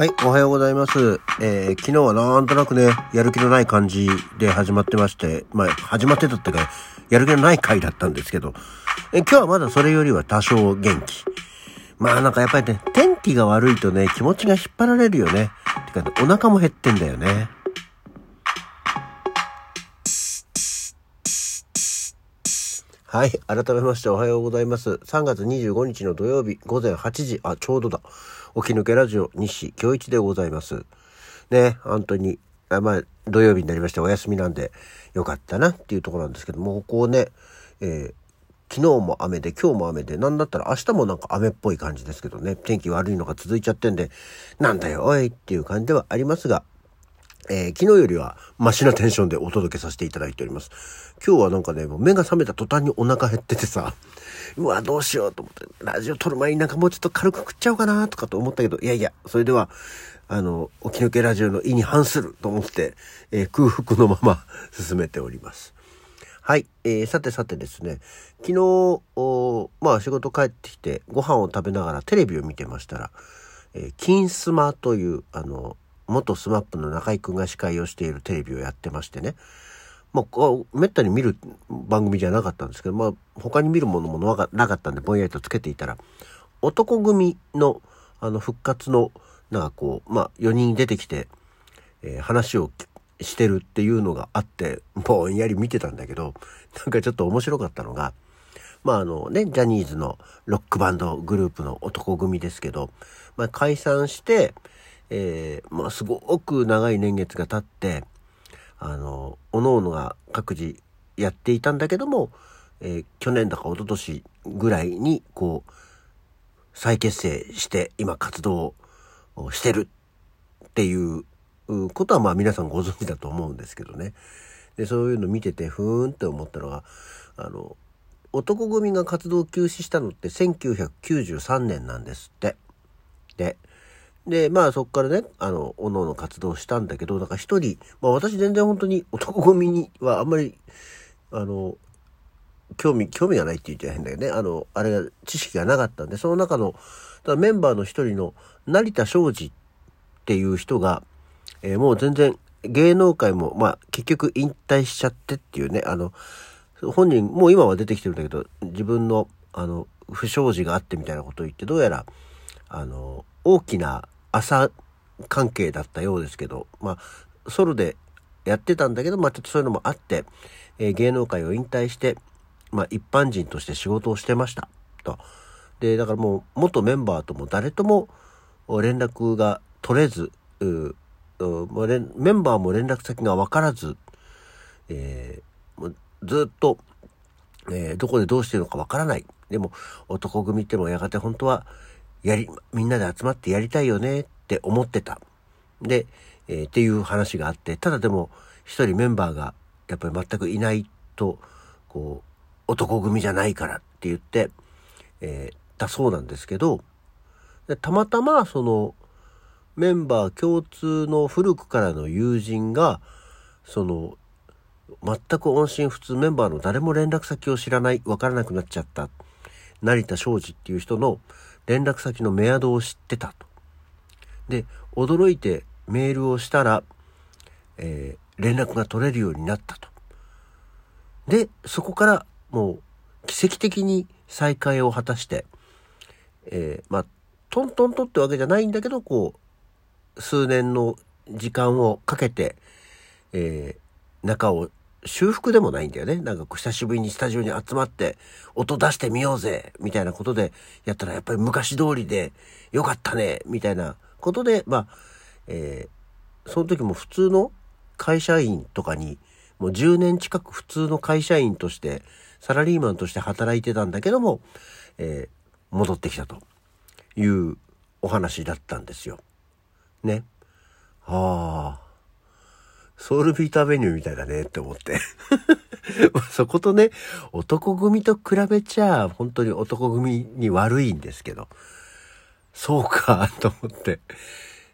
はい、おはようございます。えー昨日はなんとなくね、やる気のない感じで始まってまして、まあ、始まってたっていうか、やる気のない回だったんですけど、え今日はまだそれよりは多少元気。まあなんかやっぱりね、天気が悪いとね、気持ちが引っ張られるよね。てかね、お腹も減ってんだよね。はい。改めましておはようございます。3月25日の土曜日午前8時、あ、ちょうどだ。起き抜けラジオ西京一でございます。ね、本当に、あまあ、土曜日になりましてお休みなんでよかったなっていうところなんですけども、ここね、えー昨日も雨で今日も雨で、なんだったら明日もなんか雨っぽい感じですけどね、天気悪いのが続いちゃってんで、なんだよ、おいっていう感じではありますが、えー昨日よりはマシなテンションでお届けさせていただいております。今日はなんかね、もう目が覚めた途端にお腹減っててさ、うわ、どうしようと思って、ラジオ撮る前になんかもうちょっと軽く食っちゃおうかなとかと思ったけど、いやいや、それでは、あの、起き抜けラジオの意に反すると思って、えー空腹のまま 進めております。はい、えーさてさてですね、昨日、おまあ仕事帰ってきてご飯を食べながらテレビを見てましたら、えー金スマという、あの、元スマップの中居くんが司会をしているテレビをやってましてね、まあ、めったに見る番組じゃなかったんですけど、まあ、他に見るものもなかったんで、ぼんやりとつけていたら、男組の、あの、復活の、なんかこう、まあ、4人出てきて、えー話をしてるっていうのがあって、ぼんやり見てたんだけど、なんかちょっと面白かったのが、まああのね、ジャニーズのロックバンドグループの男組ですけど、まあ解散して、えーまあすごく長い年月が経って、あの、各々が各自やっていたんだけども、えー去年だか一昨年ぐらいに、こう、再結成して今活動をしてるっていうことはまあ皆さんご存知だと思うんですけどね。で、そういうの見ててふーんって思ったのが、あの、男組が活動休止したのって1993年なんですって。で、で、まあそこからね、あの、おのおの活動したんだけど、なんか一人、まあ私全然本当に男組にはあんまり、あの、興味、興味がないって言っちゃ変だよね。あの、あれが、知識がなかったんで、その中の、ただメンバーの一人の成田昌司っていう人が、えーもう全然芸能界も、まあ結局引退しちゃってっていうね、あの、本人、もう今は出てきてるんだけど、自分の、あの、不祥事があってみたいなことを言って、どうやら、あの、大きな朝関係だったようですけど、まあ、ソロでやってたんだけど、まあちょっとそういうのもあって、えー芸能界を引退して、まあ一般人として仕事をしてました。と。で、だからもう元メンバーとも誰とも連絡が取れず、うメンバーも連絡先が分からず、えーずっと、えーどこでどうしてるのか分からない。でも男組ってもやがて本当はやり、みんなで集まってやりたいよねって思ってた。で、えーっていう話があって、ただでも一人メンバーがやっぱり全くいないと、こう、男組じゃないからって言って、えーだそうなんですけど、でたまたまそのメンバー共通の古くからの友人が、その、全く音信不通メンバーの誰も連絡先を知らない、わからなくなっちゃった、成田昌司っていう人の連絡先のメアドを知ってたと。で、驚いてメールをしたら、えー連絡が取れるようになったと。で、そこからもう奇跡的に再会を果たして、えーまあ、トントンとってわけじゃないんだけど、こう、数年の時間をかけて、えー仲を修復でもないんだよね。なんかこう久しぶりにスタジオに集まって音出してみようぜみたいなことでやったらやっぱり昔通りでよかったねみたいなことで、まあ、えーその時も普通の会社員とかにもう10年近く普通の会社員としてサラリーマンとして働いてたんだけども、えー戻ってきたというお話だったんですよ。ね。ああ。ソウルビーターメニューみたいだねって思って。そことね、男組と比べちゃ、本当に男組に悪いんですけど。そうか、と思って。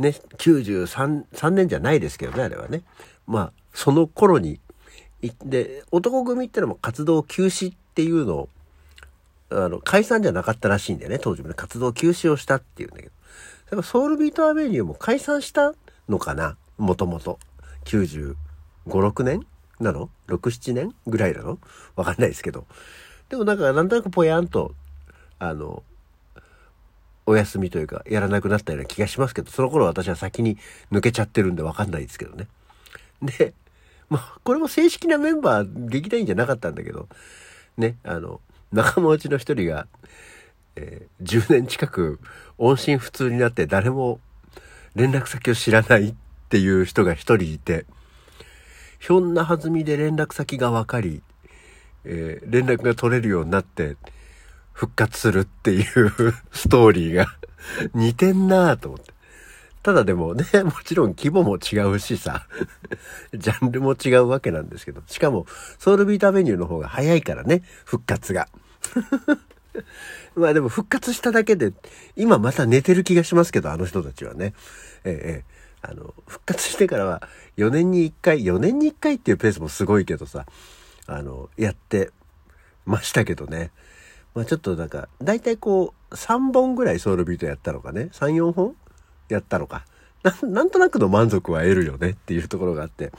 ね、93、3年じゃないですけどね、あれはね。まあ、その頃に、で、男組ってのも活動休止っていうのを、あの、解散じゃなかったらしいんだよね、当時もね。活動休止をしたっていうんだけど。だからソウルビートアベニューも解散したのかなもともと。95、6年なの ?6、7年ぐらいなの？わかんないですけど。でもなんか、なんとなくぽやんと、あの、お休みというか、やらなくなったような気がしますけど、その頃私は先に抜けちゃってるんでわかんないですけどね。で、まあ、これも正式なメンバー、劇団員じゃなかったんだけど、ね、あの、仲間内の一人が、えー、10年近く音信不通になって誰も連絡先を知らないっていう人が一人いて、ひょんな弾みで連絡先が分かり、えー、連絡が取れるようになって、復活するっていう ストーリーが 似てんなぁと思って。ただでもね、もちろん規模も違うしさ、ジャンルも違うわけなんですけど、しかもソウルビートアベニューの方が早いからね、復活が。まあでも復活しただけで、今また寝てる気がしますけど、あの人たちはね。ええ、あの、復活してからは4年に1回、4年に1回っていうペースもすごいけどさ、あの、やってましたけどね。まあちょっとなんか、だいたいこう、3本ぐらいソウルビートやったのかね。3、4本やったのか。なんとなくの満足は得るよねっていうところがあって、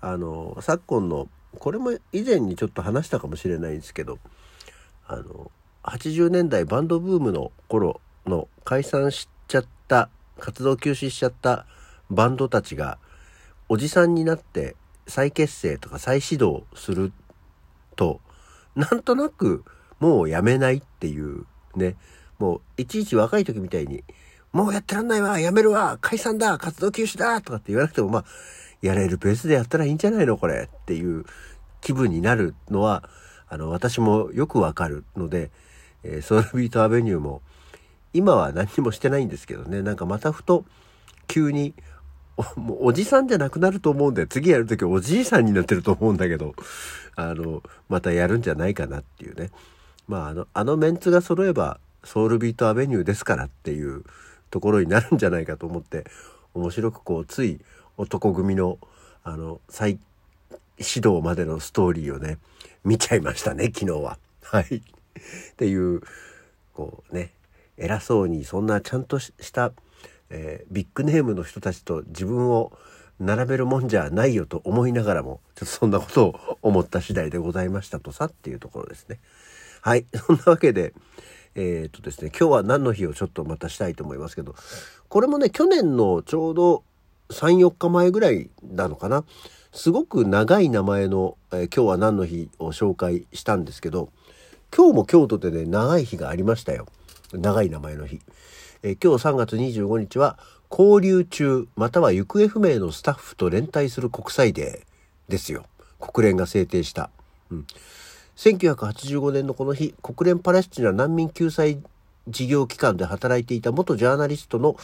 あの、昨今の、これも以前にちょっと話したかもしれないんですけど、あの、80年代バンドブームの頃の解散しちゃった、活動休止しちゃったバンドたちが、おじさんになって再結成とか再始動すると、なんとなくもうやめないっていうね、もういちいち若い時みたいに、もうやってらんないわ、やめるわ、解散だ、活動休止だ、とかって言わなくても、まあ、やれるペースでやったらいいんじゃないの、これ、っていう気分になるのは、あの、私もよくわかるので、えー、ソウルビートアベニューも、今は何もしてないんですけどね、なんかまたふと、急に、おもうおじさんじゃなくなると思うんで、次やるときおじいさんになってると思うんだけど、あの、またやるんじゃないかなっていうね。まあ、あの、あのメンツが揃えば、ソウルビートアベニューですからっていう、ところになるんじゃないかと思って面白くこうつい男組のあの再始動までのストーリーをね見ちゃいましたね昨日は。はい。っていうこうね偉そうにそんなちゃんとした、えー、ビッグネームの人たちと自分を並べるもんじゃないよと思いながらもちょっとそんなことを思った次第でございましたとさっていうところですね。はい。そんなわけで、えっ、とですね、今日は何の日をちょっとまたしたいと思いますけど、これもね、去年のちょうど3、4日前ぐらいなのかな。すごく長い名前の、えー、今日は何の日を紹介したんですけど、今日も京都でね、長い日がありましたよ。長い名前の日。え、今日3月25日は、交流中または行方不明のスタッフと連帯する国際デーですよ。国連が制定した。うん。1985年のこの日、国連パレスチナ難民救済事業機関で働いていた元ジャーナリストの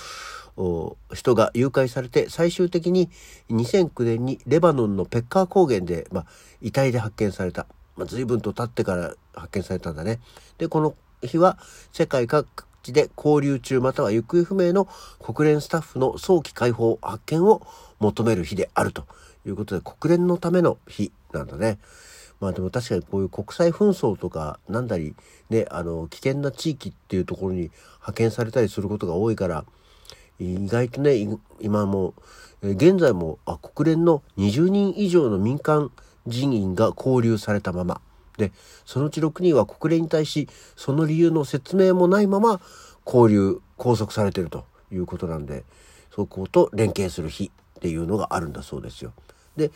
人が誘拐されて最終的に2009年にレバノンのペッカー高原で、まあ、遺体で発見された、まあ、随分と経ってから発見されたんだねでこの日は世界各地で交流中または行方不明の国連スタッフの早期解放発見を求める日であるということで国連のための日なんだね。まあでも確かにこういう国際紛争とかなんだりねあの危険な地域っていうところに派遣されたりすることが多いから意外とね今も現在もあ国連の20人以上の民間人員が交流されたままでそのうち6人は国連に対しその理由の説明もないまま交流拘束されてるということなんでそこと連携する日っていうのがあるんだそうですよ。で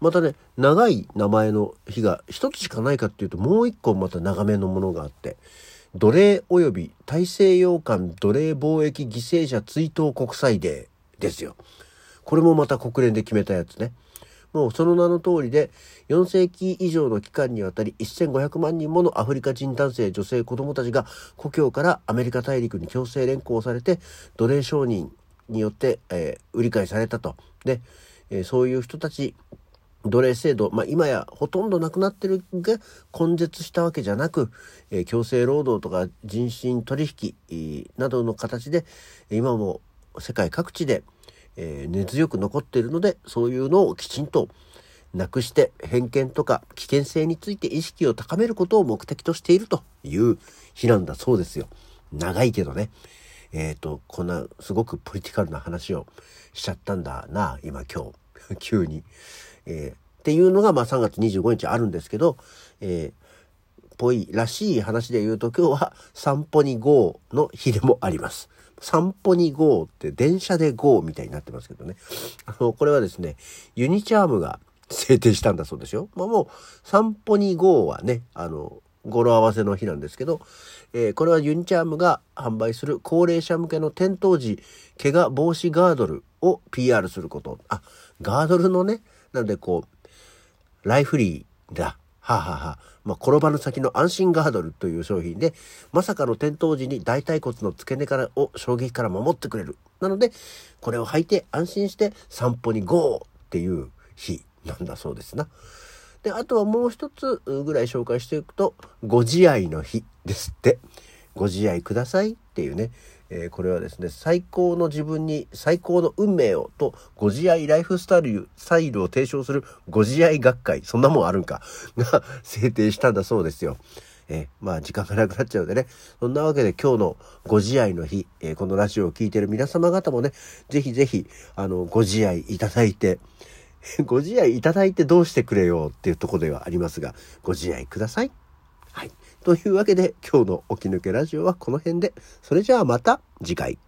またね長い名前の日が一つしかないかっていうともう一個また長めのものがあって奴隷及び大西洋間奴隷貿易犠牲者追悼国際デーですよ。これもまた国連で決めたやつね。もうその名の通りで4世紀以上の期間にわたり1500万人ものアフリカ人男性女性子供たちが故郷からアメリカ大陸に強制連行されて奴隷商人によって、えー、売り買いされたと。で、えー、そういう人たち奴隷制度、まあ、今やほとんどなくなってるが根絶したわけじゃなく、えー、強制労働とか人身取引、などの形で今も世界各地で、えー、根強く残っているのでそういうのをきちんと、なくして偏見とか危険性について意識を高めることを目的としているという日なんだそうですよ。長いけどね。えっ、ー、と、こんなすごくポリティカルな話をしちゃったんだな、今今日。急に。えー、っていうのが、まあ3月25日あるんですけど、えー、ぽいらしい話で言うと今日は散歩に GO の日でもあります。散歩に GO って電車で GO みたいになってますけどね。あの、これはですね、ユニチャームが制定したんだそうですよ。まあもう散歩に GO はね、あの、語呂合わせの日なんですけど、えー、これはユニチャームが販売する高齢者向けの転倒時怪我防止ガードルを PR すること。あ、ガードルのね、なのでこう、ライフリーだ。はあ、ははあ、まあ、転ばぬ先の安心ガードルという商品で、まさかの転倒時に大腿骨の付け根からを衝撃から守ってくれる。なので、これを履いて安心して散歩に GO! っていう日なんだそうですな。で、あとはもう一つぐらい紹介していくと、ご自愛の日ですって。ご自愛くださいっていうね、えー、これはですね、最高の自分に最高の運命をと、ご自愛ライフスタイル、スタイルを提唱するご自愛学会、そんなもんあるんか、が制定したんだそうですよ。えー、まあ時間がなくなっちゃうのでね。そんなわけで今日のご自愛の日、えー、このラジオを聴いてる皆様方もね、ぜひぜひ、あの、ご自愛いただいて、ご自愛いただいてどうしてくれようっていうとこではありますが、ご自愛ください。はい。というわけで今日の起き抜けラジオはこの辺で、それじゃあまた次回。